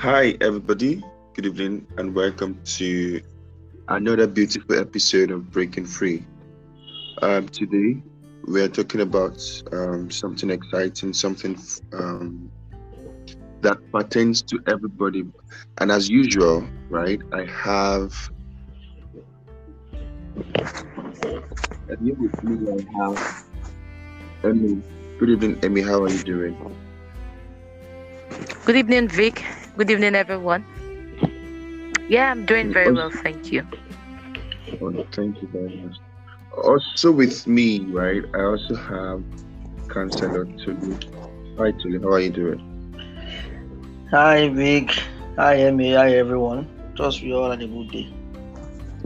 Hi, everybody. Good evening, and welcome to another beautiful episode of Breaking Free. Um, today, we are talking about um, something exciting, something um, that pertains to everybody. And as usual, right, I have. And with me, I have Emmy. Good evening, Emmy. How are you doing? Good evening, Vic. Good evening, everyone. Yeah, I'm doing very well, thank you. Oh, thank you very much. Also with me, right, I also have Councillor Tulu. Hi Tulu, how are you doing? Hi Vic. Hi Emmy. Hi everyone. Trust we all had a good day.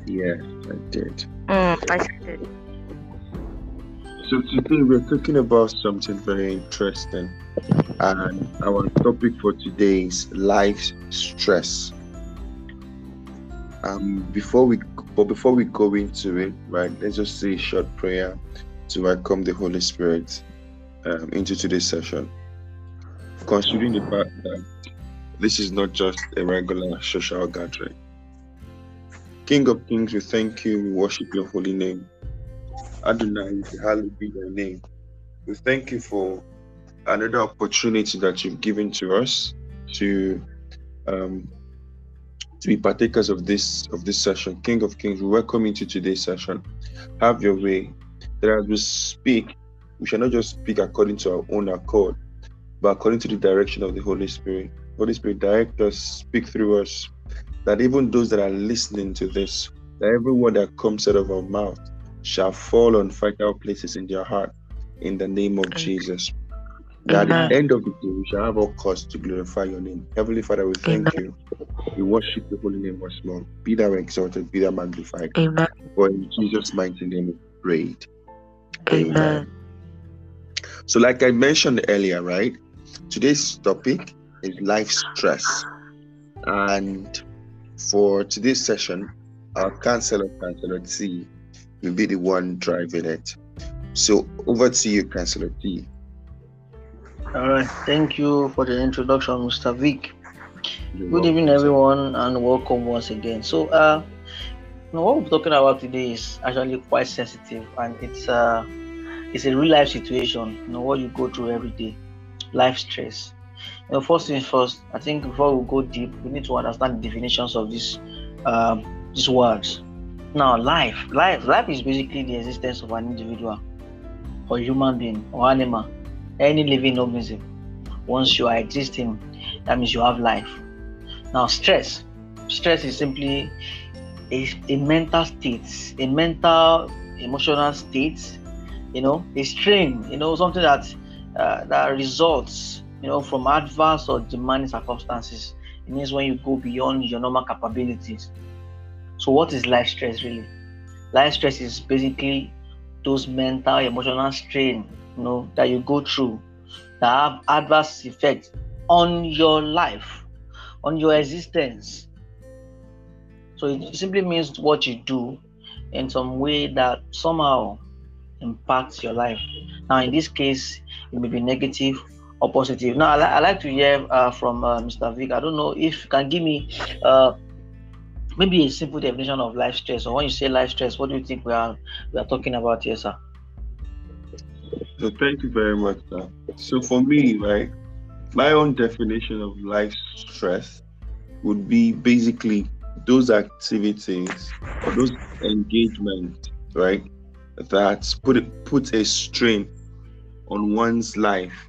Yes, I did. Mm, I did. So today we're talking about something very interesting, and our topic for today is life stress. Um, before we but before we go into it, right, let's just say a short prayer to welcome the Holy Spirit um, into today's session. Considering the fact that this is not just a regular social gathering. King of Kings, we thank you, we worship your holy name. Adonai, hallowed be your name. We thank you for another opportunity that you've given to us to um, to be partakers of this of this session. King of Kings, we welcome you to today's session. Have your way. That as we speak, we shall not just speak according to our own accord, but according to the direction of the Holy Spirit. Holy Spirit, direct us, speak through us, that even those that are listening to this, that every word that comes out of our mouth shall fall on fertile places in their heart in the name of Jesus. That at the end of the day, we shall have all cause to glorify your name. Heavenly Father, we thank you. We worship the holy name once more. Be thou exalted, be thou magnified. Amen. For in Jesus' mighty name we prayed. Amen. So, like I mentioned earlier, right? Today's topic is life stress. And for today's session, our counselor, Counselor T, will be the one driving it. So, over to you, Counselor T. All right. Thank you for the introduction, Mr. Vic. You're Good evening, welcome, sir. everyone, and welcome once again. So, uh, you know, what we're talking about today is actually quite sensitive, and it's uh, it's a real life situation. You know, what you go through every day, life stress. You know, first things first. I think before we go deep, we need to understand the definitions of these um, these words. Now, life, life, life is basically the existence of an individual, or human being, or animal, any living organism. Once you are existing, that means you have life. Now, stress. Stress is simply a, a mental state, a mental, emotional state, you know, a strain, you know, something that uh, that results, you know, from adverse or demanding circumstances. It means when you go beyond your normal capabilities. So, what is life stress really? Life stress is basically those mental, emotional strain, you know, that you go through that have adverse effects on your life, on your existence. So it simply means what you do in some way that somehow impacts your life. Now, in this case, it may be negative or positive. Now, I, li- I like to hear uh, from uh, Mr. Vic. I don't know if you can give me uh, maybe a simple definition of life stress, or when you say life stress, what do you think we are we are talking about here, sir? So, thank you very much. So, for me, right, my own definition of life stress would be basically those activities or those engagements, right, that put put a strain on one's life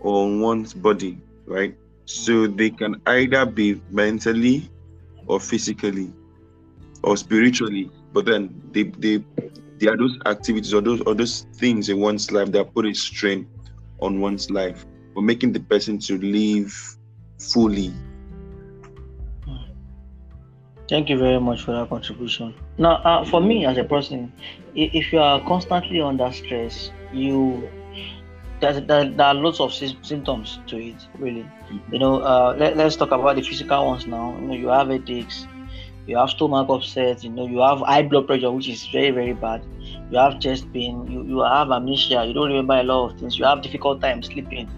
or on one's body, right? So they can either be mentally or physically or spiritually, but then they they they are those activities or those or those things in one's life that put a strain on one's life or making the person to live fully. Thank you very much for that contribution. Now, uh, for me as a person, if you are constantly under stress, you there, there are lots of symptoms to it. Really, you know. Uh, let, let's talk about the physical ones now. You know, you have headaches, you have stomach upset. You know, you have high blood pressure, which is very very bad. You have chest pain. You you have amnesia. You don't remember a lot of things. You have difficult time sleeping.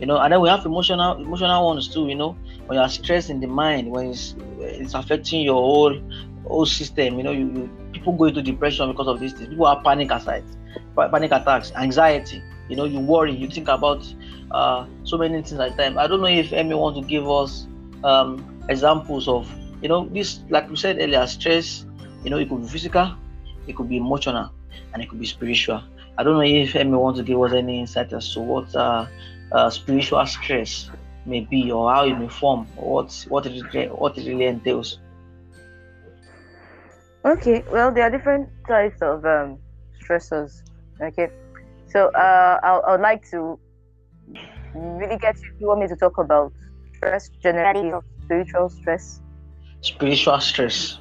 You know, and then we have emotional emotional ones too. You know, when you are stressed in the mind, when it's it's affecting your whole whole system, you know, you, you people go into depression because of these things. People have panic attacks, panic attacks, anxiety. You know, you worry, you think about uh, so many things at time. I don't know if Emmy wants to give us um, examples of, you know, this, like we said earlier, stress. You know, it could be physical, it could be emotional, and it could be spiritual. I don't know if Emmy wants to give us any insight as to what uh, uh, spiritual stress may be, or how it may form, or what what it what it really entails. Okay, well, there are different types of um, stressors. Okay, so uh, I would like to really get you. You want me to talk about stress generally spiritual stress? Spiritual stress.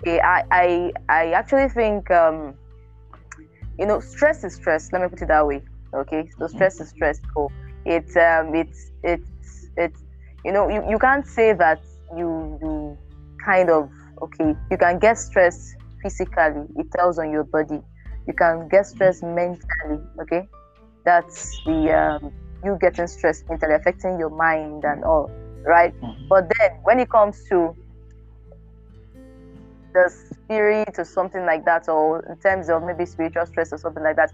Okay, I I, I actually think um, you know stress is stress. Let me put it that way. Okay, so stress is stressful. It's um it's it's it's you know you, you can't say that you you kind of okay you can get stressed physically it tells on your body you can get stressed mentally okay that's the um, you getting stressed mentally affecting your mind and all right Mhm. but then when it comes to the spirit or something like that or in terms of maybe spiritual stress or something like that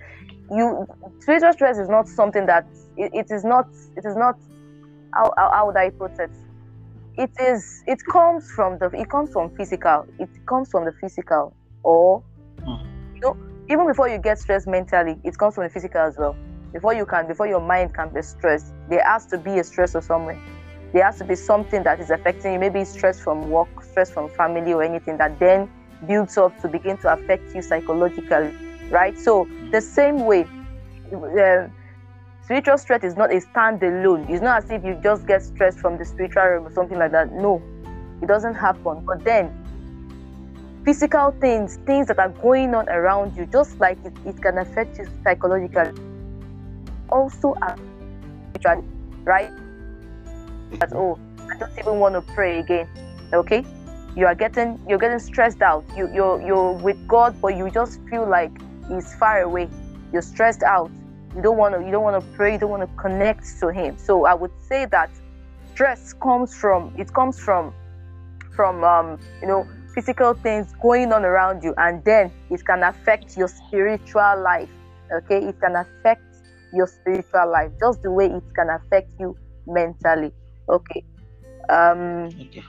you spiritual stress is not something that it, it is not it is not how, how, how would i put it? It is it comes from the it comes from physical it comes from the physical or Mhm. you know even before you get stressed mentally it comes from the physical as well. Before you can before your mind can be stressed there has to be a stress or somewhere there has to be something that is affecting you. Maybe stress from work stress from family or anything that then builds up to begin to affect you psychologically right? So the same way uh, spiritual stress is not a standalone. It's not as if you just get stressed from the spiritual realm or something like that. No it doesn't happen. But then physical things things that are going on around you just like it, it can affect you psychologically also spiritually right that oh i don't even want to pray again okay? You are getting you're getting stressed out. You you're you're with god but you just feel like he's far away. You're stressed out. You don't want to you don't want to pray you don't want to connect to him. So i would say that stress comes from it comes from from um you know physical things going on around you and then it can affect your spiritual life okay? It can affect your spiritual life just the way it can affect you mentally okay um Okay.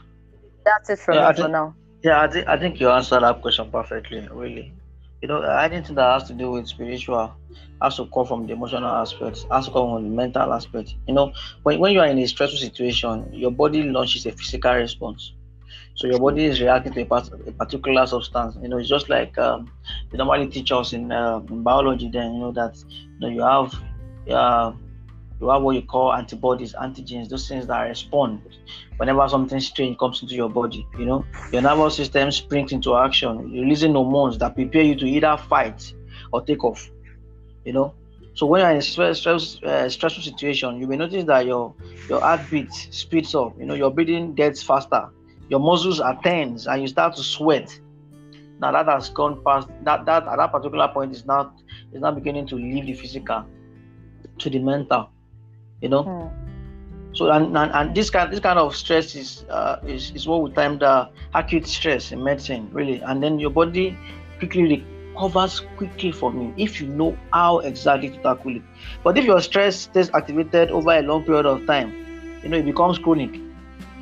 that's it from Yeah, me for now Yeah, I think I think you answered that question perfectly. Really, you know, anything that has to do with spiritual has to come from the emotional aspect, has to come from the mental aspect. You know, when, when you are in a stressful situation, your body launches a physical response. So your body is reacting to a, part, a particular substance. You know, it's just like um, they normally teach us in, uh, in biology. Then you know that you know you have uh, you have what you call antibodies, antigens, those things that respond whenever something strange comes into your body. You know, your nervous system springs into action, releasing hormones that prepare you to either fight or take off. You know, so when you're in a stress, stress, uh, stressful situation, you may notice that your your heartbeat speeds up. You know, your breathing gets faster, your muscles are tense, and you start to sweat. Now that has gone past that that at that particular point is now is now beginning to leave the physical to the mental. You know, Hmm. so and, and, and this kind this kind of stress is uh, is, is what we term the acute stress in medicine, really. And then your body quickly recovers quickly from it if you know how exactly to tackle it. But if your stress stays activated over a long period of time, you know it becomes chronic.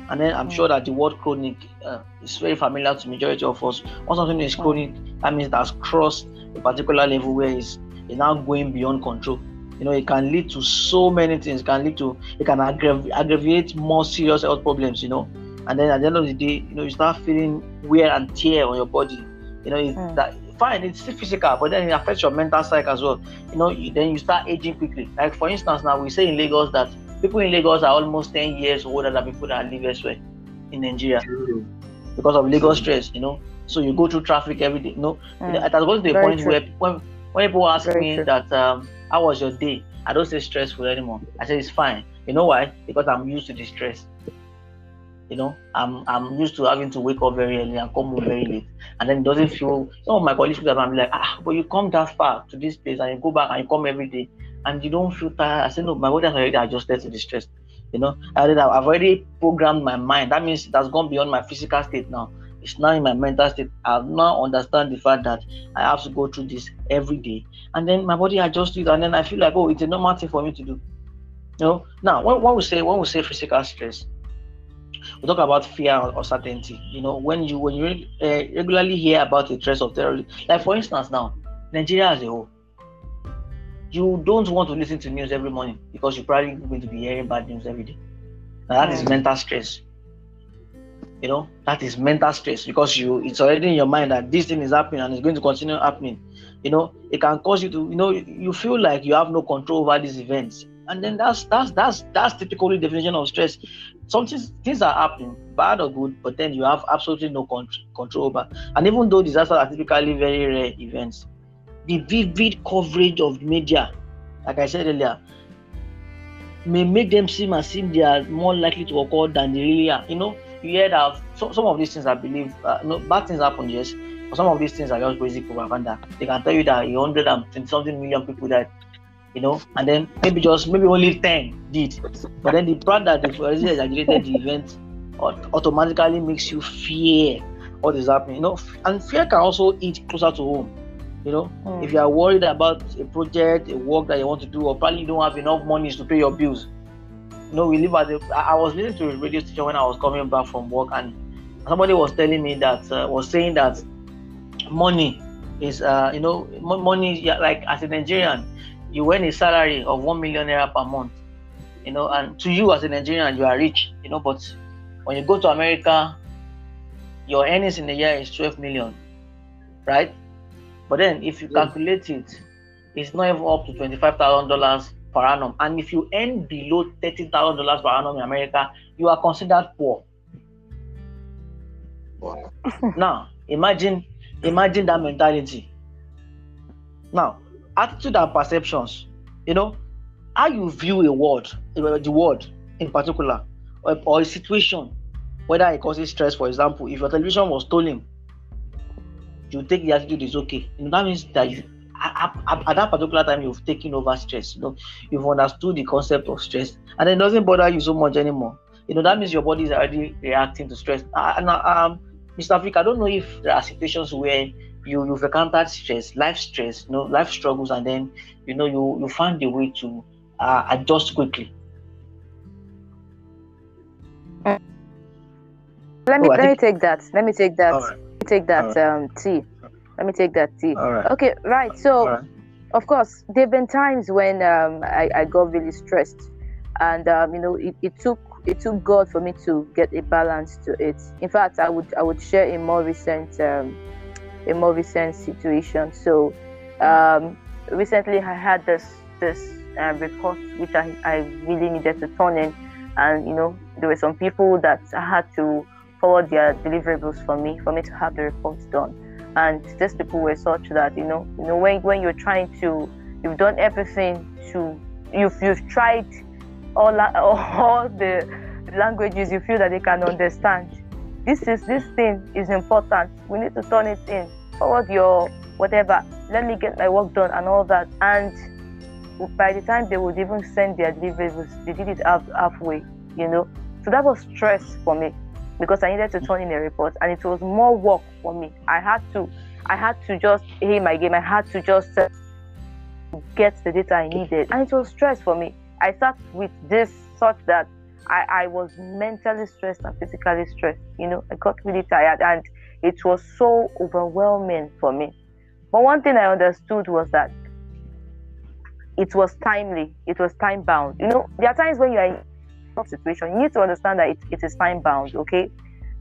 And then I'm Mm. sure that the word chronic uh, is very familiar to majority of us. Once something is Mm. chronic, that means that's crossed a particular level where it's, it's now going beyond control. You know, it can lead to so many things. It can lead to it can aggrav- aggravate more serious health problems. You know, and then at the end of the day, you know, you start feeling wear and tear on your body. You know, it's Mm. that fine, it's still physical, but then it affects your mental psyche as well. You know, you, then you start aging quickly. Like for instance, now we say in Lagos that people in Lagos are almost 10 years older than people that live elsewhere in Nigeria because of Lagos stress. You know, so you go through traffic every day. You know, you know, Hmm. it has gotten to a Very point true. where when when people ask Very me true. that um, how was your day, I don't say stressful anymore. I say it's fine. You know why? Because I'm used to the stress. You know, I'm I'm used to having to wake up very early and come home very late, and then it doesn't feel. Some of my colleagues look at me and be like, ah, but you come that far to this place and you go back and you come every day and you don't feel tired. I say no, my body has already adjusted to the stress. You know, I, I've already programmed my mind. That means that's gone beyond my physical state now. It's now in my mental state. I now understand the fact that I have to go through this every day. And then my body adjusts to it. And then I feel like, oh, it's a normal thing for me to do. You know, now when, when we say when we say physical stress, we talk about fear or certainty. You know, when you when you uh, regularly hear about the threats of terrorism, like for instance, now Nigeria as a whole, you don't want to listen to news every morning because you're probably going to be hearing bad news every day. Now that is mental stress. You know, that is mental stress because you it's already in your mind that this thing is happening and it's going to continue happening. You know, it can cause you to, you know, you feel like you have no control over these events. And then that's that's that's that's typically definition of stress. Something things are happening, bad or good, but then you have absolutely no con- control over. And even though disasters are typically very rare events, the vivid coverage of media, like I said earlier, may make them seem as if they are more likely to occur than they really are. You know, you hear that so, some of these things I believe, uh, no, bad things happen, yes, but some of these things are just basic propaganda. They can tell you that 120 something million people died, you know, and then maybe just maybe only 10 did. But then the fact that already exaggerated the event automatically makes you fear what is happening, you know, and fear can also eat closer to home you know, mm. if you are worried about a project, a work that you want to do, or probably you don't have enough money to pay your bills. Know, we live at the. I was listening to a radio station when I was coming back from work, and somebody was telling me that uh, was saying that money is, uh, you know, money like as a Nigerian, you earn a salary of one million naira per month. You know, and to you as a Nigerian, you are rich. You know, but when you go to America, your earnings in a year is 12 million, right? But then if you calculate it, it's not even up to twenty-five thousand dollars per annum. And if you earn below thirty thousand dollars per annum in America, you are considered poor. Wow. now imagine imagine that mentality. Now, attitude and perceptions, you know, how you view a word, the word in particular, or, or a situation, whether it causes stress, for example, if your television was stolen you take the attitude is okay. You know, that means that you at, at, at, that particular time you've taken over stress. You know, you've understood the concept of stress, and it doesn't bother you so much anymore. You know, that means your body is already reacting to stress. Uh, and uh, um, Mr. Africa, I don't know if there are situations where you you've encountered stress, life stress, you know, life struggles, and then you know you you find a way to uh, adjust quickly. Let me oh, let think... me take that. Let me take that take that right. um, tea. Let me take that tea. Okay, right. So, right. of course, there have been times when um, I, I got really stressed, and um, you know, it, it took it took God for me to get a balance to it. In fact, I would I would share a more recent um, a more recent situation. So, um, recently I had this this uh, report which I, I really needed to turn in, and you know, there were some people that I had to forward their deliverables for me for me to have the reports done. And these people were such that you know, you know, when when you're trying to, you've done everything to, you've you've tried all all the languages you feel that they can understand. This is this thing is important. We need to turn it in. Forward your whatever. Let me get my work done and all that. And by the time they would even send their deliverables, they did it half, halfway. You know, so that was stress for me because I needed to turn in a report and it was more work for me. I had to I had to just hit my game. I had to just get the data I needed. And it was stress for me. I sat with this such that I, I was mentally stressed and physically stressed. You know, I got really tired and it was so overwhelming for me. But one thing I understood was that it was timely, it was time bound. You know, there are times when you are situation, you need to understand that it, it is time bound, okay?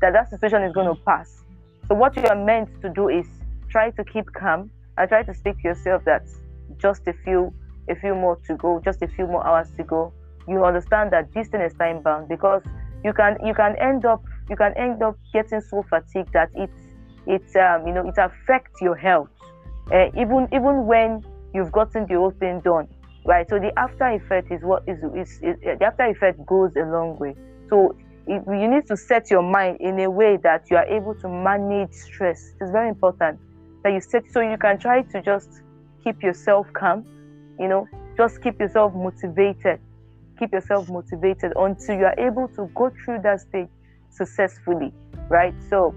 That that situation is going to pass. So what you are meant to do is try to keep calm and try to speak to yourself that just a few a few more to go, just a few more hours to go. You understand that this thing is time bound because you can you can end up you can end up getting so fatigued that it it um, you know it affects your health. Uh, even even when you've gotten the whole thing done, right? So the after effect is what is, is, is eh, the after effect goes a long way. So you need to set your mind in a way that you are able to manage stress. It's very important that you set so you can try to just keep yourself calm, you know, just keep yourself motivated, keep yourself motivated until you are able to go through that stage successfully, right? So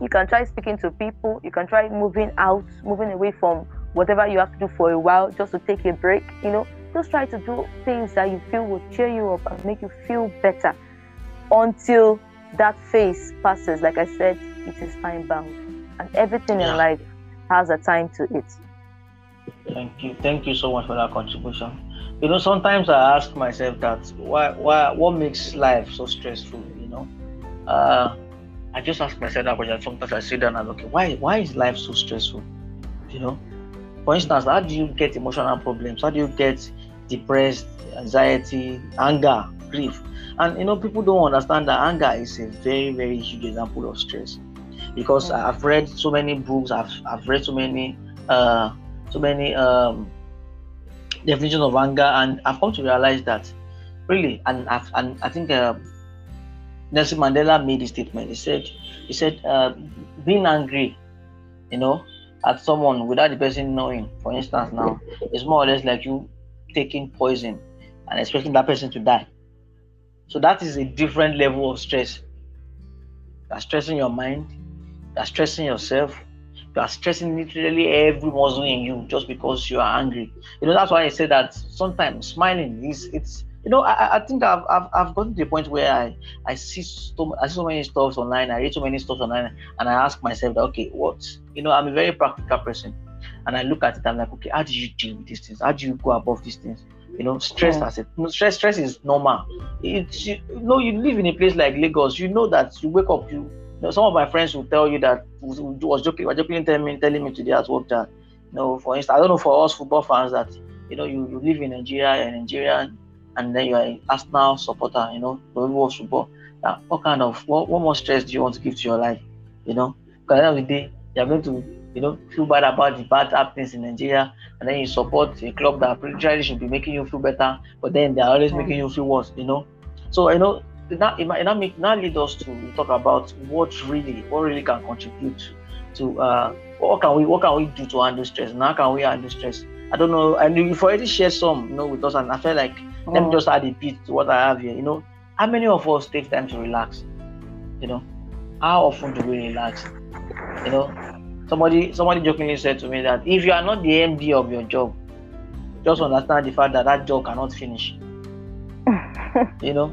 you can try speaking to people, you can try moving out, moving away from whatever you have to do for a while just to take a break, you know. Just try to do things that you feel will cheer you up and make you feel better until that phase passes. Like I said, it is time bound, and everything Yeah. in life has a time to it. Thank you. Thank you so much for that contribution. You know, sometimes I ask myself that why why what makes life so stressful, you know? Uh I just ask myself that question. Sometimes I sit down and okay, why why is life so stressful? You know? For instance, how do you get emotional problems? How do you get depressed, anxiety, anger, grief? And you know, people don't understand that anger is a very, very huge example of stress. Because Mm. I've read so many books, I've I've read so many uh so many um, definitions of anger, and I've come to realize that really, and I've, and I think uh, Nelson Mandela made a statement. He said, he said, uh, being angry, you know, at someone without the person knowing, for instance, now, it's more or less like you taking poison and expecting that person to die. So that is a different level of stress. You're stressing your mind, you're stressing yourself, you are stressing literally every muscle in you just because you are angry. You know, that's why I say that sometimes smiling is it's you know, I, I think I've, I've I've gotten to the point where I I see so I see so many stuff online, I read so many stuff online, and I ask myself that okay, what you know, I'm a very practical person, and I look at it, I'm like, okay, how do you deal with these things? How do you go above these things? You know, stress Mm. as it you know, stress stress is normal. It's you, you know, you live in a place like Lagos, you know that you wake up, you you know, some of my friends will tell you that was joking, was joking telling me, telling me today at work that, you know, for instance, I don't know for us football fans that, you know, you, you live in Nigeria, you're Nigerian, and then you're an Arsenal supporter, you know, of football. Now, what kind of, what, what more stress do you want to give to your life, you know? Because at the end of the day, you're going to, you know, feel bad about the bad happenings in Nigeria, and then you support a club that literally should be making you feel better, but then they're always making you feel worse, you know? So, you know, that it might, it might now lead us to talk about what really what really can contribute to uh what can we what can we do to handle stress and how can we handle stress i don't know and you've already shared some you know with us and i feel like let me Mm. just add a bit to what i have here you know. How many of us take time to relax you know? How often do we relax you know? Somebody somebody jokingly said to me that if you are not the md of your job just understand the fact that that job cannot finish. You know?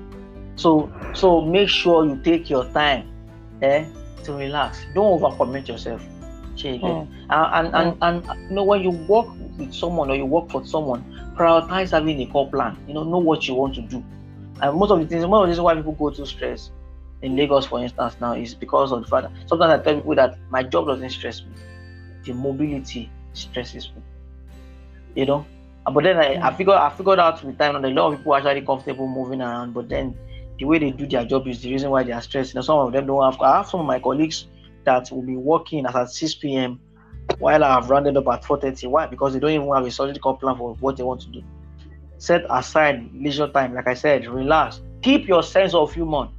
So so make sure you take your time eh, to relax. Don't overcommit yourself Shey you get? Mm. and, and, and and you know when you work with someone or you work for someone prioritize having a core plan you know know what you want to do and most of the things one of the reasons why people go through stress in lagos for instance now is because of the fact that sometimes i tell people that my job doesn't stress me the mobility stresses me you know Uh, but then I, I Mm. figured I figured out with time that a lot of people are actually comfortable moving around, but then the way they do their job is the reason why they are stressed. You know, some of them don't have I have some of my colleagues that will be working as at 6 p.m. while I have rounded up at 4:30. Why? Because they don't even have a solid core plan for what they want to do. Set aside leisure time, like I said, relax. Keep your sense of humor.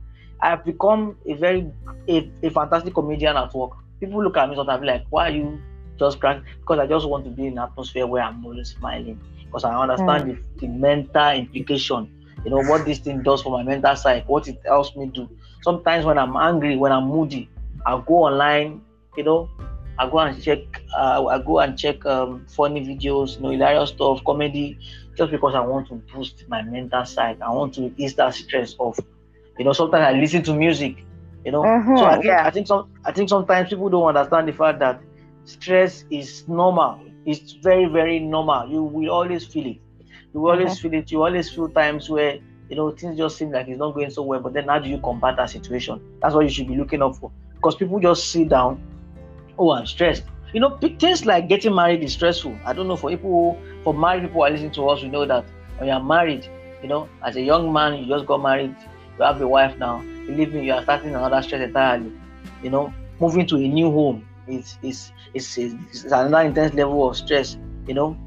I have become a very a, a fantastic comedian at work. People look at me sometimes like, why are you just crack? Because I just want to be in an atmosphere where I'm always smiling. Because I understand mm. the, the mental implication, you know, what this thing does for my mental side, what it helps me do. Sometimes when I'm angry, when I'm moody, I'll go online, you know, I go and check, uh, I go and check um, funny videos, you know, hilarious stuff, comedy, just because I want to boost my mental side. I want to ease that stress off. You know, sometimes I listen to music, you know. Mhm, so I think yeah. I think some I think sometimes people don't understand the fact that stress is normal. It's very, very normal. You will always feel it. You will always feel it. You always feel times where you know things just seem like it's not going so well. But then how do you combat that situation? That's what you should be looking up for. Because people just sit down, oh, I'm stressed. You know, things like getting married is stressful. I don't know for people, for married people are listening to us, we know that when you're married, you know, as a young man, you just got married, you have a wife now. Believe me, you are starting another stress entirely. You know, moving to a new home is is is, is, another intense level of stress. You know,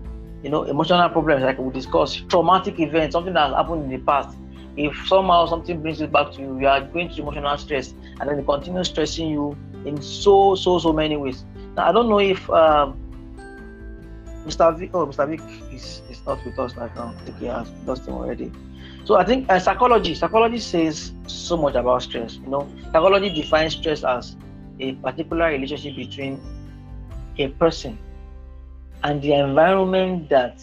you know, emotional problems like we discussed, traumatic events, something that happened in the past. If somehow something brings it back to you, you are going to emotional stress, and then it continues stressing you in so so so many ways. Now I don't know if um, Mr. Vic, oh Mr. Vic is, is not with us right now. I think he has lost him already. So I think uh, psychology, psychology says so much about stress. You know, psychology defines stress as a particular relationship between a person and the environment that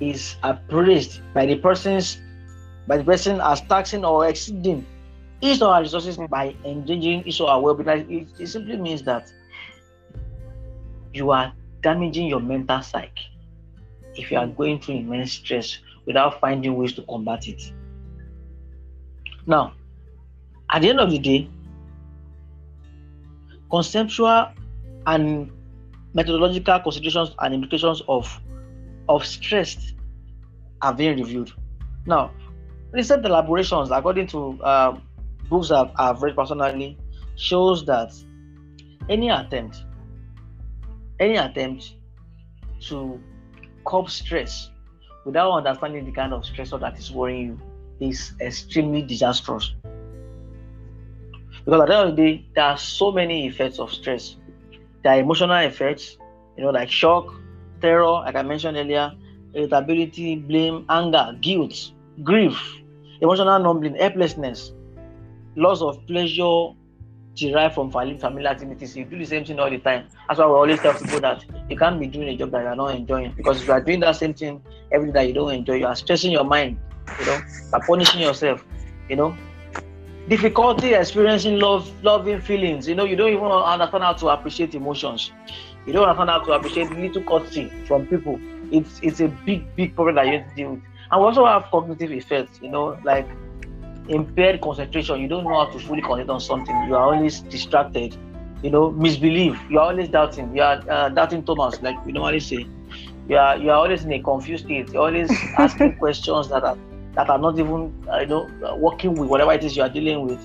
is appraised by the person's by the person as taxing or exceeding his or her resources by engaging his or her well-being. It, it simply means that you are damaging your mental psyche if you are going through immense stress without finding ways to combat it. Now, at the end of the day, conceptual and methodological considerations and implications of of stress are being reviewed. Now, recent elaborations, according to uh, books I've, I've read personally, shows that any attempt, any attempt to curb stress without understanding the kind of stressor that is worrying you is extremely disastrous. Because at the end of the day, there are so many effects of stress. There are emotional effects, you know, like shock, terror, like I mentioned earlier, irritability, blame, anger, guilt, grief, emotional numbing, helplessness, loss of pleasure derived from familiar activities. You do the same thing all the time. That's why we always tell people that you can't be doing a job that you're not enjoying. Because if you are doing that same thing every day that you don't enjoy, you are stressing your mind, you know, by punishing yourself, you know. Difficulty experiencing love, loving feelings, you know, you don't even understand how to appreciate emotions. You don't understand how to appreciate little courtesy from people. It's it's a big, big problem that you have to deal with. And we also have cognitive effects, you know, like impaired concentration. You don't know how to fully concentrate on something. You are always distracted. You know, misbelief. You are always doubting. You are uh, doubting Thomas, like we normally say. You are you are always in a confused state. You're always asking questions that are that are not even uh, you know uh, working with whatever it is you are dealing with.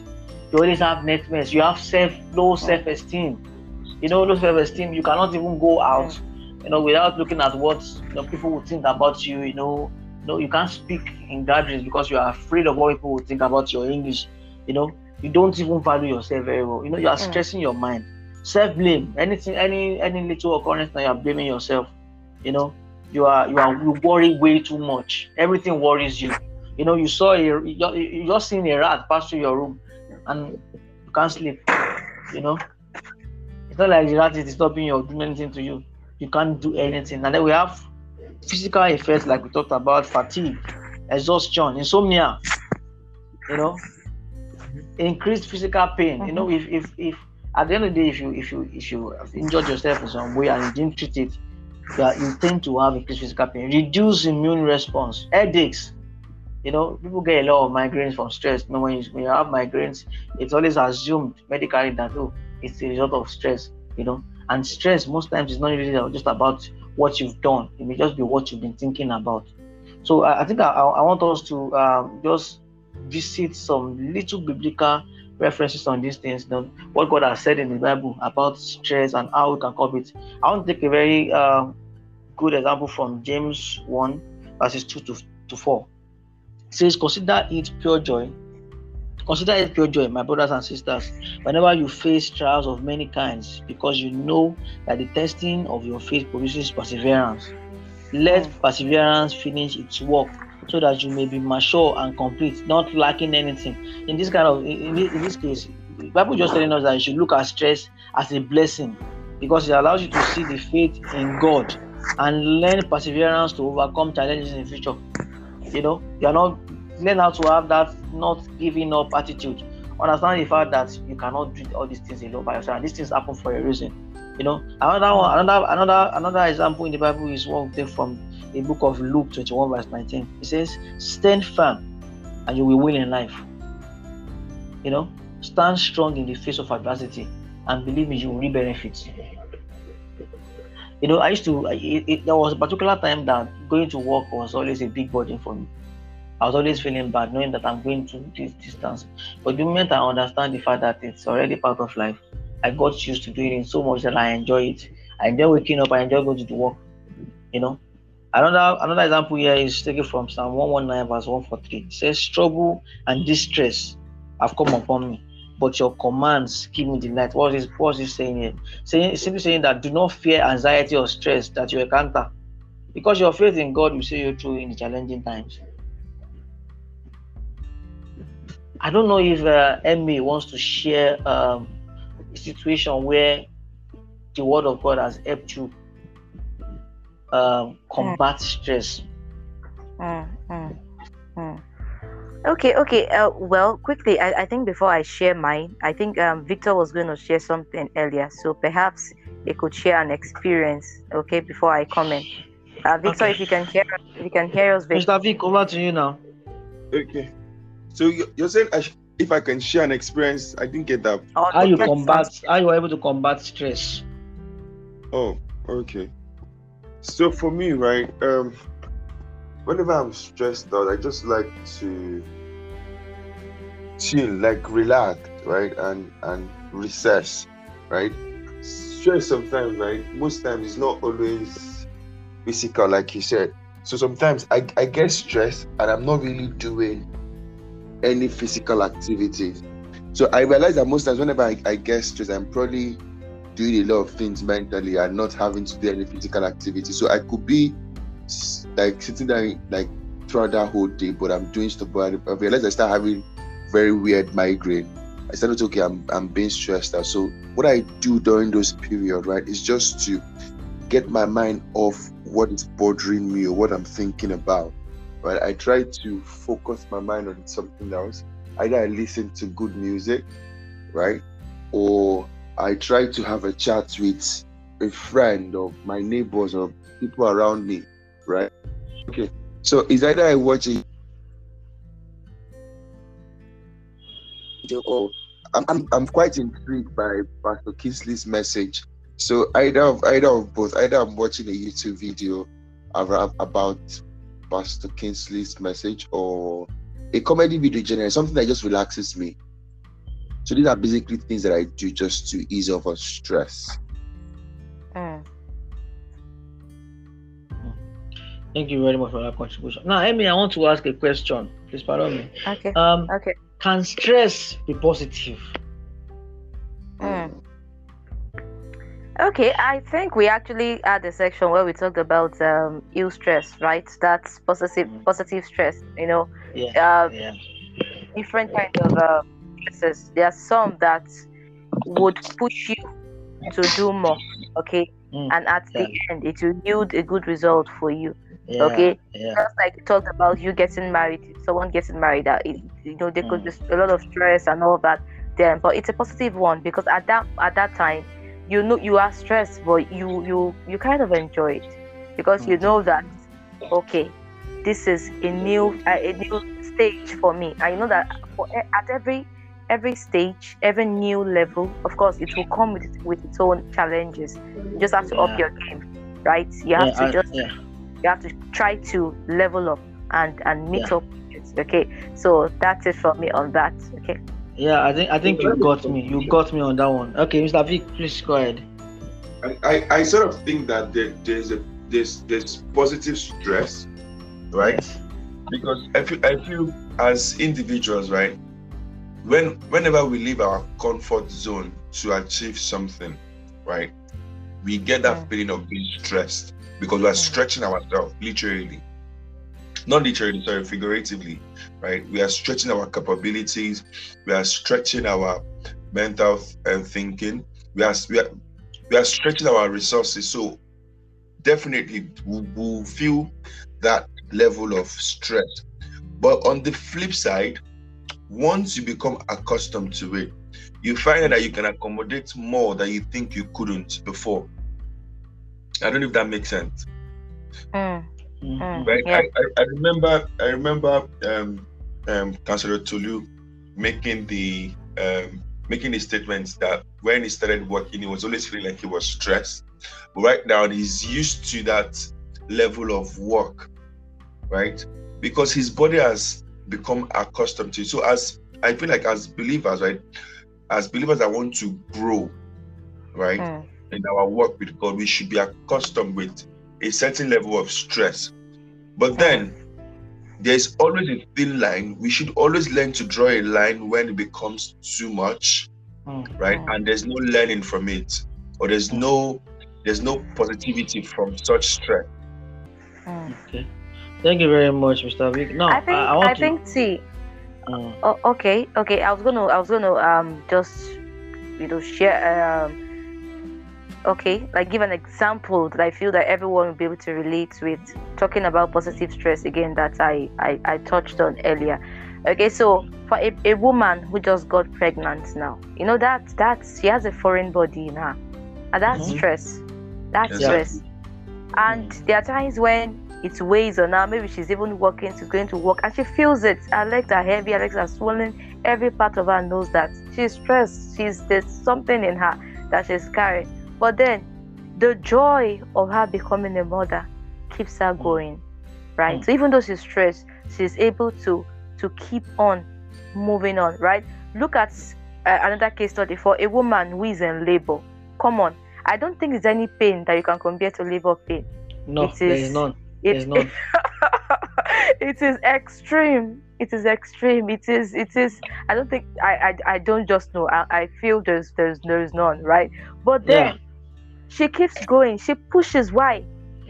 You always have nightmares. You have self low self esteem. You know, low self esteem. You cannot even go out. You know, without looking at what you know, people would think about you. You know, no, you can't speak in gatherings because you are afraid of what people will think about your English. You know, you don't even value yourself very well. You know, you are mm. stressing your mind. Self-blame, anything, any any little occurrence now you are blaming yourself. You know, you are you are you worry way too much. Everything worries you. You know, you saw a you you just seen a rat pass through your room, and you can't sleep. You know, it's not like the rat is disturbing you or doing anything to you. You can't do anything. And then we have physical effects like we talked about fatigue exhaustion insomnia you know increased physical pain. Mm-hmm. you know if, if if at the end of the day if you if you if you injured yourself in some way and you didn't treat it you, you tend to have increased physical pain. Reduce immune response headaches. You know people get a lot of migraines from stress. You know when you, when you have migraines it's always assumed medically that oh it's a result of stress you know. And stress most times is not really just about what you've done. It may just be what you've been thinking about. So I, I think I, I, want us to um, just visit some little biblical references on these things, you what God has said in the Bible about stress and how we can cope it. I want to take a very uh, good example from James 1, verses 2 to, to 4. It says, Consider it pure joy Consider it pure joy, my brothers and sisters, whenever you face trials of many kinds, because you know that the testing of your faith produces perseverance. Let hmm. perseverance finish its work so that you may be mature and complete, not lacking anything. In this kind of in, in this case, the Bible just telling us that you should look at stress as a blessing because it allows you to see the faith in God and learn perseverance to overcome challenges in the future. You know, you are not learn how to have that not giving up attitude. Understand the fact that you cannot do all these things alone by yourself. And these things happen for a reason. You know, another one, another another another example in the Bible is one of from the book of Luke 21, verse 19. It says, Stand firm and you will win in life. You know, stand strong in the face of adversity and believe me, you will reap benefits. You know, I used to, it, it, there was a particular time that going to work was always a big burden for me. I was always feeling bad knowing that I'm going to this distance. But the moment I understand the fact that it's already part of life, I got used to doing it so much that I enjoy it. I enjoy waking up, I enjoy going to work. You know. Another another example here is taken from Psalm 119, verse 143. It says, Trouble and distress have come upon me, but your commands give me delight. What is what is saying here? Saying simply saying that do not fear anxiety or stress that you encounter. Because your faith in God will see you through in the challenging times I don't know if uh, Emmy wants to share um, a situation where the word of God has helped you um, combat mm. stress. Mm, mm, mm. Okay, okay. Uh, well, quickly, I, I think before I share mine, I think um, Victor was going to share something earlier. So perhaps he could share an experience, okay, before I comment. Uh, Victor, okay. if you can hear, if you can hear us, Victor. Mr. Vic, over to you now. Okay. So you're saying I sh- if I can share an experience, I didn't get that. How you combat? How you able to combat stress? Oh, okay. So for me, right, um, whenever I'm stressed out, I just like to chill, like relax, right, and and recess, right. Stress sometimes, right, most times it's not always physical, like you said. So sometimes I, I get stressed and I'm not really doing any physical activity. So I realize that most times, whenever I, I get stressed, I'm probably doing a lot of things mentally and not having to do any physical activity. So I could be like sitting there like throughout that whole day, but I'm doing stuff. But I realize I start having very weird migraine. I started okay, I'm I'm being stressed out. So what I do during those periods, right, is just to get my mind off what is bothering me or what I'm thinking about right? I try to focus my mind on something else. Either I listen to good music, right? Or I try to have a chat with a friend or my neighbors or people around me, right? Okay. So it's either I watch it or I'm, I'm, I'm quite intrigued by Pastor Kingsley's message. So either of either of both, either I'm watching a YouTube video about Pastor Kingsley's message or a comedy video generally, something that just relaxes me. So these are basically things that I do just to ease off of stress. Mm. Thank you very much for that contribution. Now, Amy, I want to ask a question. Please pardon me. Okay. Um, okay. Can stress be positive? Mm. Okay, I think we actually had a section where we talked about um, ill stress, right? That's positive, mm. positive stress. You know, yeah, uh, yeah. different kinds of uh, stresses. There are some that would push you to do more. Okay, mm. and at yeah. the end, it will yield a good result for you. Yeah, okay, just like we talked about you getting married, someone getting married, that it, you know there could mm. be a lot of stress and all that. Then, but it's a positive one because at that at that time you know you are stressed but you you you kind of enjoy it. Because you know that okay this is a new a new stage for me. I know that for, at every every stage every new level of course it will come with with its own challenges. You just have to yeah. up your game right? You have yeah, to just yeah. you have to try to level up and and meet up okay? So that's it for me on that okay yeah, I think I think you got me. You got me on that one. Okay, Mr. Vic, please go ahead. I, I, sort of think that there, there's a there's there's positive stress, right? Because I feel I feel as individuals, right? When whenever we leave our comfort zone to achieve something, right, we get that feeling of being stressed because we are stretching ourselves literally not literally, sorry, figuratively, right? We are stretching our capabilities, we are stretching our mental and thinking, we are, we are, we are stretching our resources. So definitely we'll, we'll feel that level of stress. But on the flip side, once you become accustomed to it, you find that you can accommodate more than you think you couldn't before. I don't know if that makes sense. Mm. Mm-hmm. Right. Yeah. I, I, I, remember I remember um, um, Councillor Tulu making the um, making the statements that when he started working, he was always feeling like he was stressed. But right now, he's used to that level of work, right? Because his body has become accustomed to it. So, as I feel like as believers, right, as believers that want to grow, right, mm. in our work with God, we should be accustomed with a certain level of stress. But then there's always a thin line. We should always learn to draw a line when it becomes too much, mm-hmm. right? And there's no learning from it, or there's no there's no positivity from such stress. Mm. Okay. Thank you very much, Mr. Vic. No, I think I, I, I to... think see, Mm. Oh, okay, okay. I was gonna, I was gonna, um, just, you know, share, um, okay, like give an example that I feel that everyone will be able to relate with. Talking about positive stress again, that I, I, I touched on earlier. Okay, so for a, a woman who just got pregnant now, you know that that's she has a foreign body in her, and that's Mhm. stress. That's Yeah. stress. And there are times when it weighs on her. Maybe she's even walking to going to work, and she feels it. Her legs are heavy. Her legs are swollen. Every part of her knows that she's stressed. She's there's something in her that she's carrying. But then, the joy of her becoming a mother keeps her going, right? Mm. So even though she's stressed, she's able to to keep on moving on, right? Look at uh, another case study for a woman who is in labor. Come on, I don't think there's any pain that you can compare to labor pain. No, It there is- is none. It, There's none. it is extreme. It is extreme. It is. It is. I don't think. I. I, I don't just know. I, I feel there's there's there's none. Right. But then Yeah. She keeps going. She pushes. Why?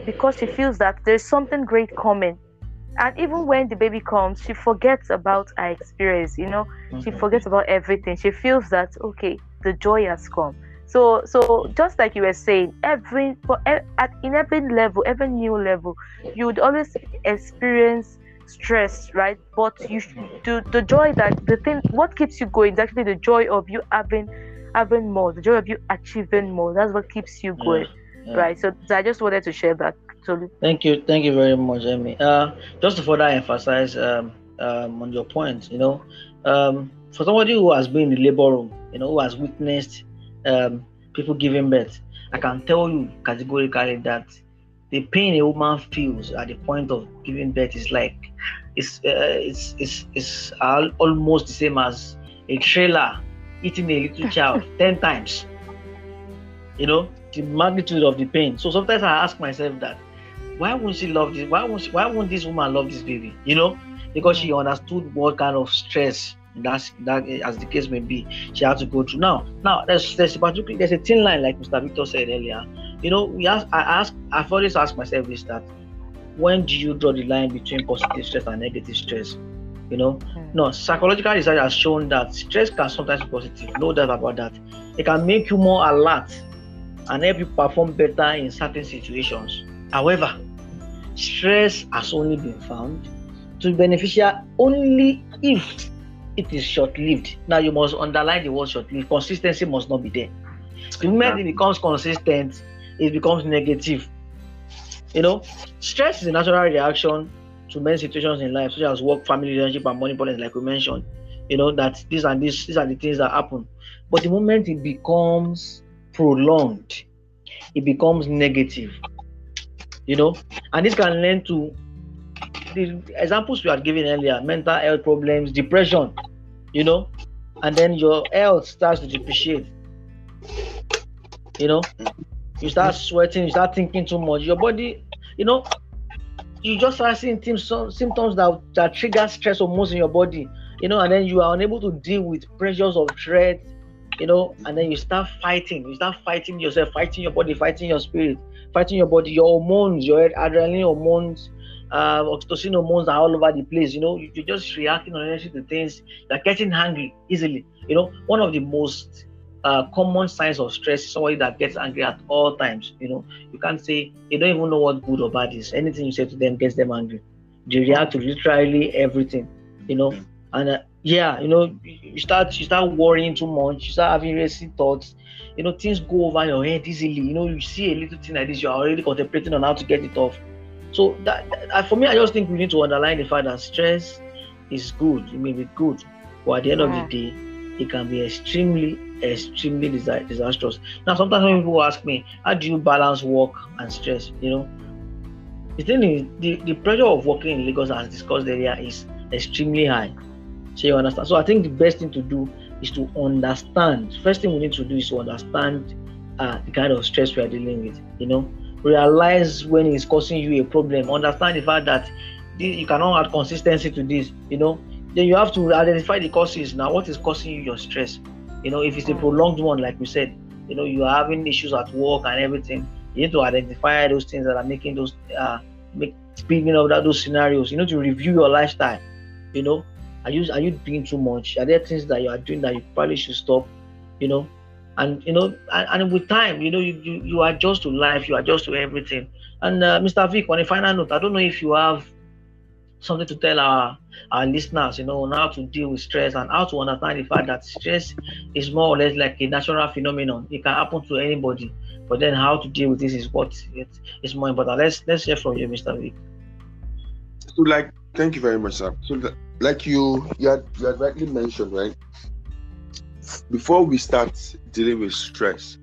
Because she feels that there's something great coming. And even when the baby comes, she forgets about her experience. You know, she Mhm. forgets about everything. She feels that okay, the joy has come. So, so just like you were saying, every for at in every level, every new level, you would always experience stress, right? But you the the joy that the thing what keeps you going is actually the joy of you having having more, the joy of you achieving more. That's what keeps you going, Yeah. right? So, so I just wanted to share that. So Thank you, thank you very much, Amy. Uh, just to further emphasize um, um, on your point, you know, um, for somebody who has been in the labor room, you know, who has witnessed um, people giving birth, I can tell you categorically that the pain a woman feels at the point of giving birth is like it's uh, it's it's it's al- almost the same as a trailer eating a little child ten times. You know the magnitude of the pain. So sometimes I ask myself that why won't she love this? Why won't she, why won't this woman love this baby? You know, because she mm. understood what kind of stress that's that as the case may be, she had to go through. Now, now there's there's a particular there's a thin line like Mr. Victor said earlier. You know, we ask I ask I've always asked myself this that when do you draw the line between positive stress and negative stress? You know, hmm. no psychological research has shown that stress can sometimes be positive, no doubt about that. It can make you more alert and help you perform better in certain situations. However, stress has only been found to be beneficial only if it is short-lived. Now you must underline the word short-lived. Consistency must not be there. The moment it becomes consistent, it becomes negative. You know, stress is a natural reaction to many situations in life, such as work, family, relationship, and money problems, like we mentioned. You know that these and these, these are the things that happen. But the moment it becomes prolonged, it becomes negative. You know, and this can lead to the examples we had given earlier: mental health problems, depression. You know, and then your health starts to depreciate. You know, you start sweating, you start thinking too much. Your body, you know, you just start seeing symptoms, that, that trigger stress hormones in your body, you know, and then you are unable to deal with pressures of threat, you know, and then you start fighting. You start fighting yourself, fighting your body, fighting your spirit, fighting your body, your hormones, your adrenaline hormones, uh, oxytocin hormones are all over the place. You know, you- you're just reacting on energy to things. You're getting hungry easily. You know, one of the most uh, common signs of stress is somebody that gets angry at all times. You know, you can't say they don't even know what good or bad is. Anything you say to them gets them angry. They react to literally everything. You know, and uh, yeah, you know, you you start you start worrying too much. You start having racing thoughts. You know, things go over your head easily. You know, you see a little thing like this, you are already contemplating on how to get it off. So that, that- uh, for me, I just think we need to underline the fact that stress is good. It may be good, but at the end of the day, it can be extremely, extremely disa- disastrous. Now, sometimes when people ask me, how do you balance work and stress? You know, the thing is, the, the pressure of working in Lagos, as discussed earlier, is extremely high. So you understand. So I think the best thing to do is to understand. First thing we need to do is to understand uh, the kind of stress we are dealing with. You know, realize when it's causing you a problem. Understand the fact that you cannot add consistency to this. You know, then you have to identify the causes. Now, what is causing you your stress? You know, if it's a Mm. prolonged one, like we said, you know, you are having issues at work and everything. You need to identify those things that are making those uh make speaking of that those scenarios. You know, to review your lifestyle. You know, Are you are you doing too much? Are there things that you are doing that you probably should stop? You know, and you know, and, and with time, you know, you, you you adjust to life, you adjust to everything. And uh, Mr. Vic, on a final note, I don't know if you have something to tell our our listeners, you know, on how to deal with stress and how to understand the fact that stress is more or less like a natural phenomenon. It can happen to anybody, but then how to deal with this is what it is more important. Let's let's hear from you, Mr. Vic. So, like, thank you very much, sir. So, like you you had you had rightly mentioned, right? Before we start dealing with stress,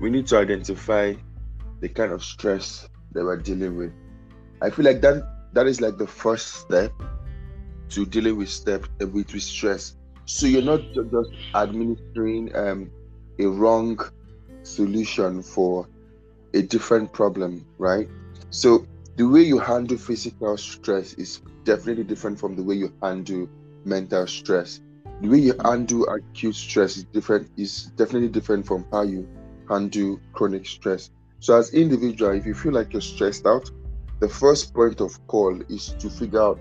we need to identify the kind of stress that we're dealing with. I feel like that that is like the first step to dealing with step uh, with, with stress. So you're not just administering um, a wrong solution for a different problem, right? So the way you handle physical stress is definitely different from the way you handle mental stress. The way you handle acute stress is different is definitely different from how you handle chronic stress. So as individual, if you feel like you're stressed out, the first point of call is to figure out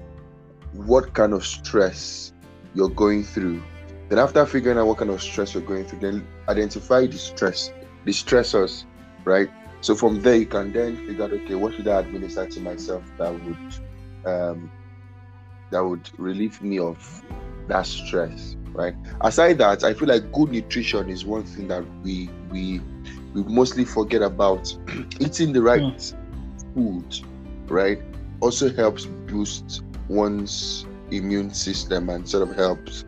what kind of stress you're going through. Then after figuring out what kind of stress you're going through, then identify the stress, the stressors, right? So from there you can then figure out, okay, what should I administer to myself that would um, that would relieve me of that stress, right? Aside that, I feel like good nutrition is one thing that we we we mostly forget about. Eating the right mm. food right, also helps boost one's immune system and sort of helps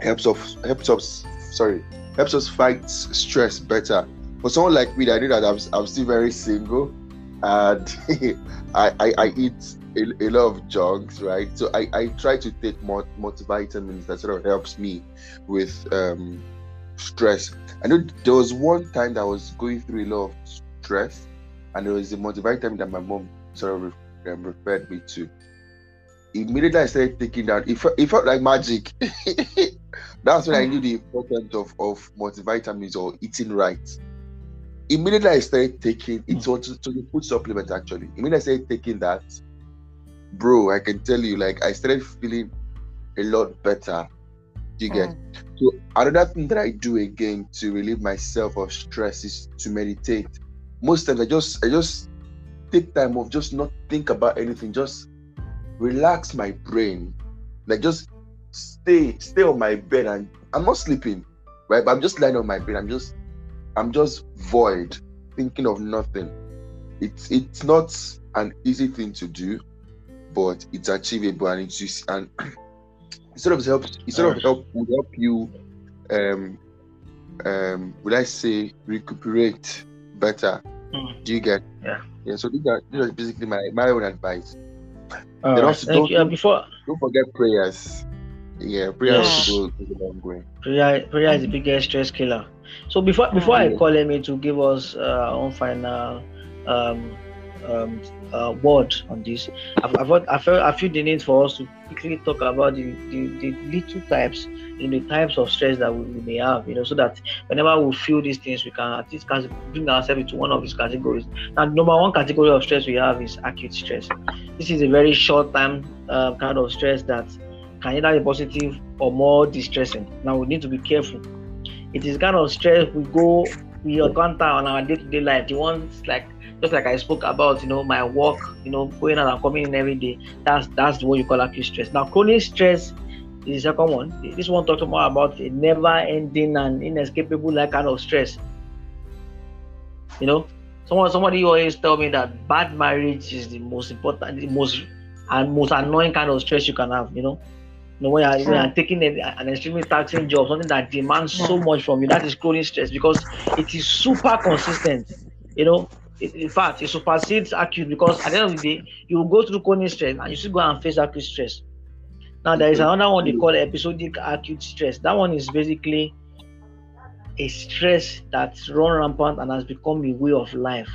helps us helps us sorry helps us fight stress better. For someone like me, I know that I'm, I'm still very single, and I, I, I eat a, a, lot of jugs, right? So I, I try to take more multivitamins that sort of helps me with um, stress. I know there was one time that I was going through a lot of stress, and there was a multivitamin that my mom sort of um, referred me to. Immediately I started taking that. It, it felt like magic. That's when I knew the importance of, of multivitamins or eating right. Immediately I started taking it was to the food supplement actually. Immediately I started taking that, bro. I can tell you, like I started feeling a lot better. You get mm. so another thing that I do again to relieve myself of stress is to meditate. Most times I just I just take time of just not think about anything, just relax my brain. Like just stay, stay on my bed and I'm not sleeping, right? But I'm just lying on my bed. I'm just I'm just void, thinking of nothing. It's it's not an easy thing to do, but it's achievable and it's just and it sort of helps it sort of help will help you um um would I say recuperate better. Mm. Do you get yeah yeah, so these are, these are basically my, my own advice. Then also don't, you. Uh, before don't forget prayers. Yeah, prayers yeah. go, go a long way. Prayer, prayer is the biggest stress killer. So before before I call Amy to give us uh, our own final um, um, uh, word on this. I've, I've, I feel the need for us to quickly talk about the, the, the little types, know, the types of stress that we, we, may have, you know, so that whenever we feel these things, we can at least bring ourselves into one of these categories. Now, number one category of stress we have is acute stress. This is a very short time uh, kind of stress that can either be positive or more distressing. Now, we need to be careful. It is kind of stress we go we encounter on our day-to-day life. The ones like just like I spoke about, you know, my work, you know, going out and coming in every day. That's that's what you call acute stress. Now, chronic stress is the second one. This one talks more about a never-ending and inescapable like kind of stress. You know, someone somebody always tell me that bad marriage is the most important, the most and most annoying kind of stress you can have. You know, you know when you're, you're taking a, an extremely taxing job, something that demands so much from you, that is chronic stress because it is super consistent. You know, in fact, it supersedes acute because at the end of the day, you will go through chronic stress and you still go and face acute stress. Now, there is mm-hmm. another one they call episodic acute stress. That one is basically a stress that's run rampant and has become a way of life.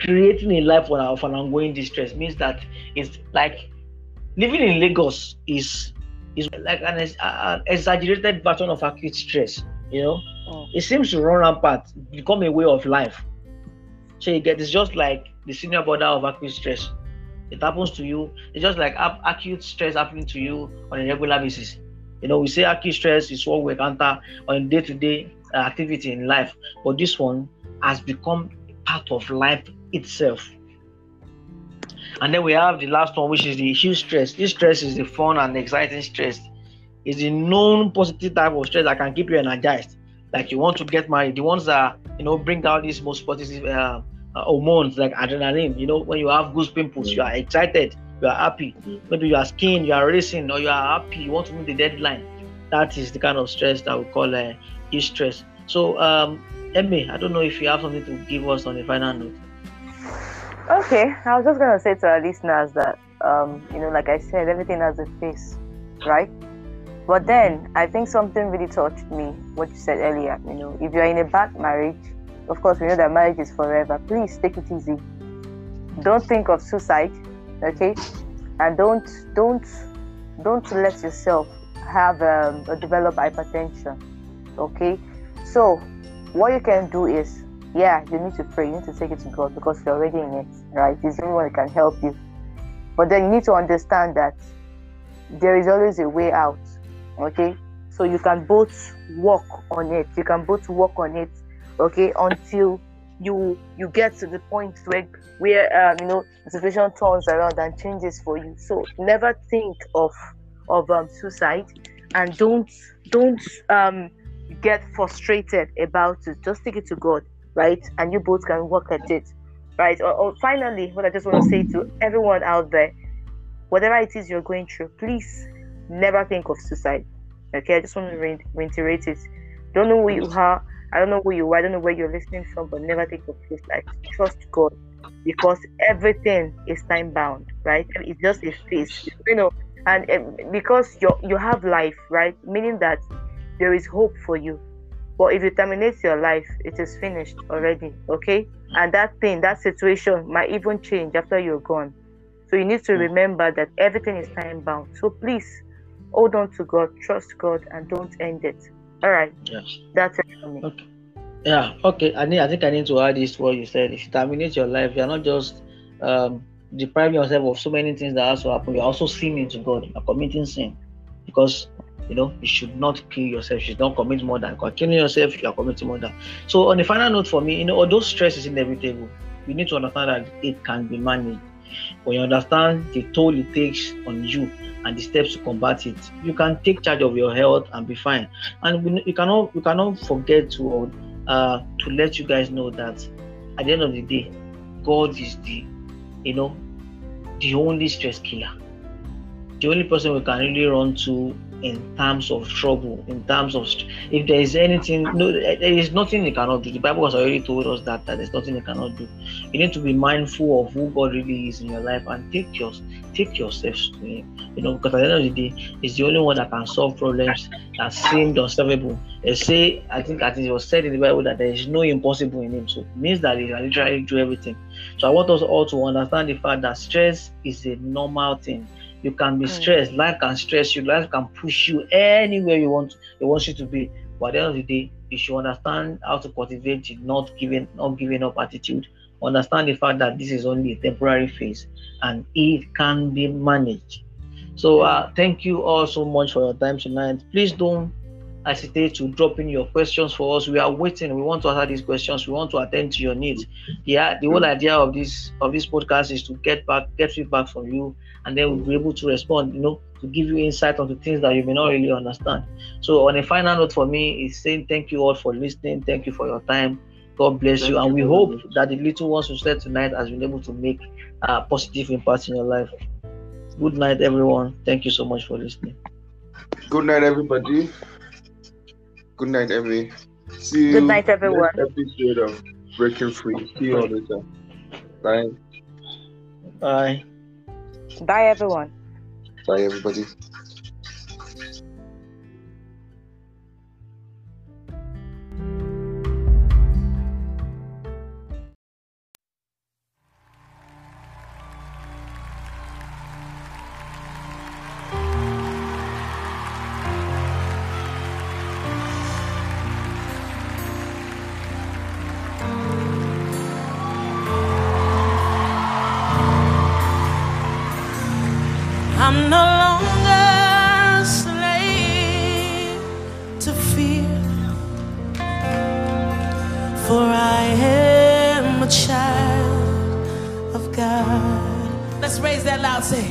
Creating a life of an ongoing distress means that it's like living in Lagos is is like an, an exaggerated version of acute stress. You know, oh. it seems to run rampant, become a way of life. So you get it's just like the senior brother of acute stress. It happens to you. It's just like acute stress happening to you on a regular basis. You know, we say acute stress is what we encounter on day-to-day uh, activity in life, but this one has become part of life itself. And then we have the last one, which is the eustress. This stress is the fun and exciting stress. It's the known positive type of stress that can keep you energized. Like you want to get married. The ones that you know bring out these most positive uh, uh, hormones like adrenaline. You know, when you have goose pimples, you are excited, you are happy. Maybe you are skiing, you are racing, or you are happy, you want to meet the deadline. That is the kind of stress that we call uh, heat stress. So, um, Emmy, I don't know if you have something to give us on the final note. Okay, I was just gonna say to our listeners that um, you know, like I said, everything has a face, right? But then I think something really touched me, what you said earlier. You know, if you're in a bad marriage, of course we know that marriage is forever. Please take it easy. Don't think of suicide, okay? And don't don't don't let yourself have um, develop hypertension, okay? So what you can do is yeah, you need to pray, you need to take it to God because you're already in it, right? He's the only one can help you. But then you need to understand that there is always a way out, okay? So you can both work on it. You can both work on it, okay, until you you get to the point where where um, you know the situation turns around and changes for you. So never think of of um, suicide, and don't don't um, get frustrated about it. Just take it to God right? And you both can work at it, right? Or, or finally, what I just want to say to everyone out there, whatever it is you're going through, please never think of suicide. Okay, I just want to re- reiterate it. Don't know who you are. I don't know who you are. I don't know where you're listening from, but never take think of like Trust God, because everything is time bound, right? It's just a phase, you know. And uh, because you you have life, right? Meaning that there is hope for you but if you terminate your life, it is finished already. Okay? And that thing, that situation might even change after you're gone. So you need to remember that everything is time bound. So please hold on to God, trust God, and don't end it. All right. Yes. That's it for me. Okay. Yeah. Okay. I need. I think I need to add this to what you said. If you terminate your life, you're not just um, depriving yourself of so many things that also happen. You're also sinning to God. You're committing sin because you know, you should not kill yourself. You should not commit murder. Because killing yourself, you are committing murder. So, on the final note for me, you know, although stress is inevitable, you need to understand that it can be managed. When you understand the toll it takes on you and the steps to combat it, you can take charge of your health and be fine. And you cannot, you cannot forget to, uh, to let you guys know that at the end of the day, God is the, you know, the only stress killer. The only person we can really run to in terms of trouble, in terms of if there is anything, no, there is nothing you cannot do. The Bible has already told us that, that there's nothing you cannot do. You need to be mindful of who God really is in your life and take your take yourself to Him. You know, because at the end of the day, it's the only one that can solve problems that seemed unsolvable. They say, I think think it was said in the Bible that there is no impossible in Him. So it means that He can literally do everything. So I want us all to understand the fact that stress is a normal thing you can be hmm. stressed. Life can stress you. Life can push you anywhere you want. It wants you to be. But at the end of the day, you should understand how to cultivate the not giving, not giving up attitude. Understand the fact that this is only a temporary phase, and it can be managed. So, uh, thank you all so much for your time tonight. Please don't hesitate to drop in your questions for us. We are waiting. We want to answer these questions. We want to attend to your needs. Yeah, the whole idea of this of this podcast is to get back, get feedback from you, and then we'll be able to respond. You know, to give you insight onto things that you may not really understand. So, on a final note for me, is saying thank you all for listening. Thank you for your time. God bless thank you, and we hope that the little ones we said tonight has been able to make a positive impact in your life. Good night, everyone. Thank you so much for listening. Good night, everybody. Good night, Emily. See you. Good night, everyone. episode of Breaking Free. See you all later. Bye. Bye. Bye, everyone. Bye, everybody. That loud, say,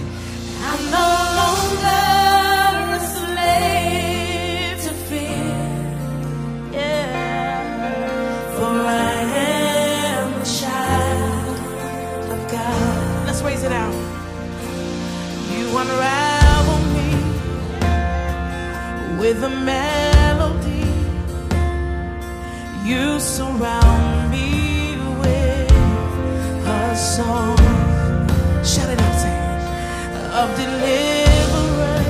I'm no longer a slave to fear, yeah, for I am a child of God. Let's raise it out. You unravel me with a melody. You surround me with a song. Of deliverance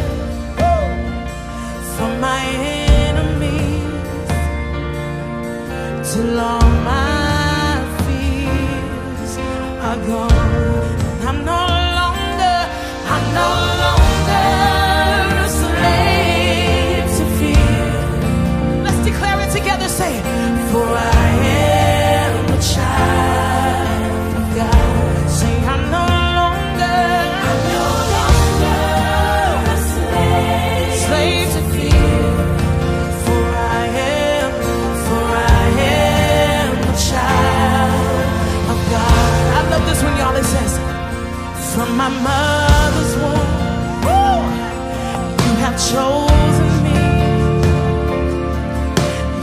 from my enemies. Till all my my mother's womb. You have chosen me.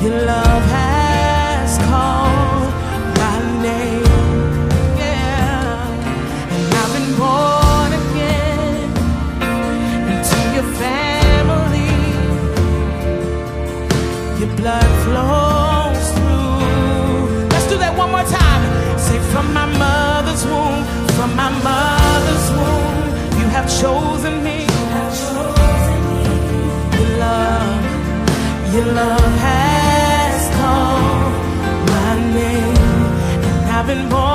Your love has called my name. Yeah. And I've been born again into your family. Your blood flows. chosen me. Your love, your love has called my name, and I've been born.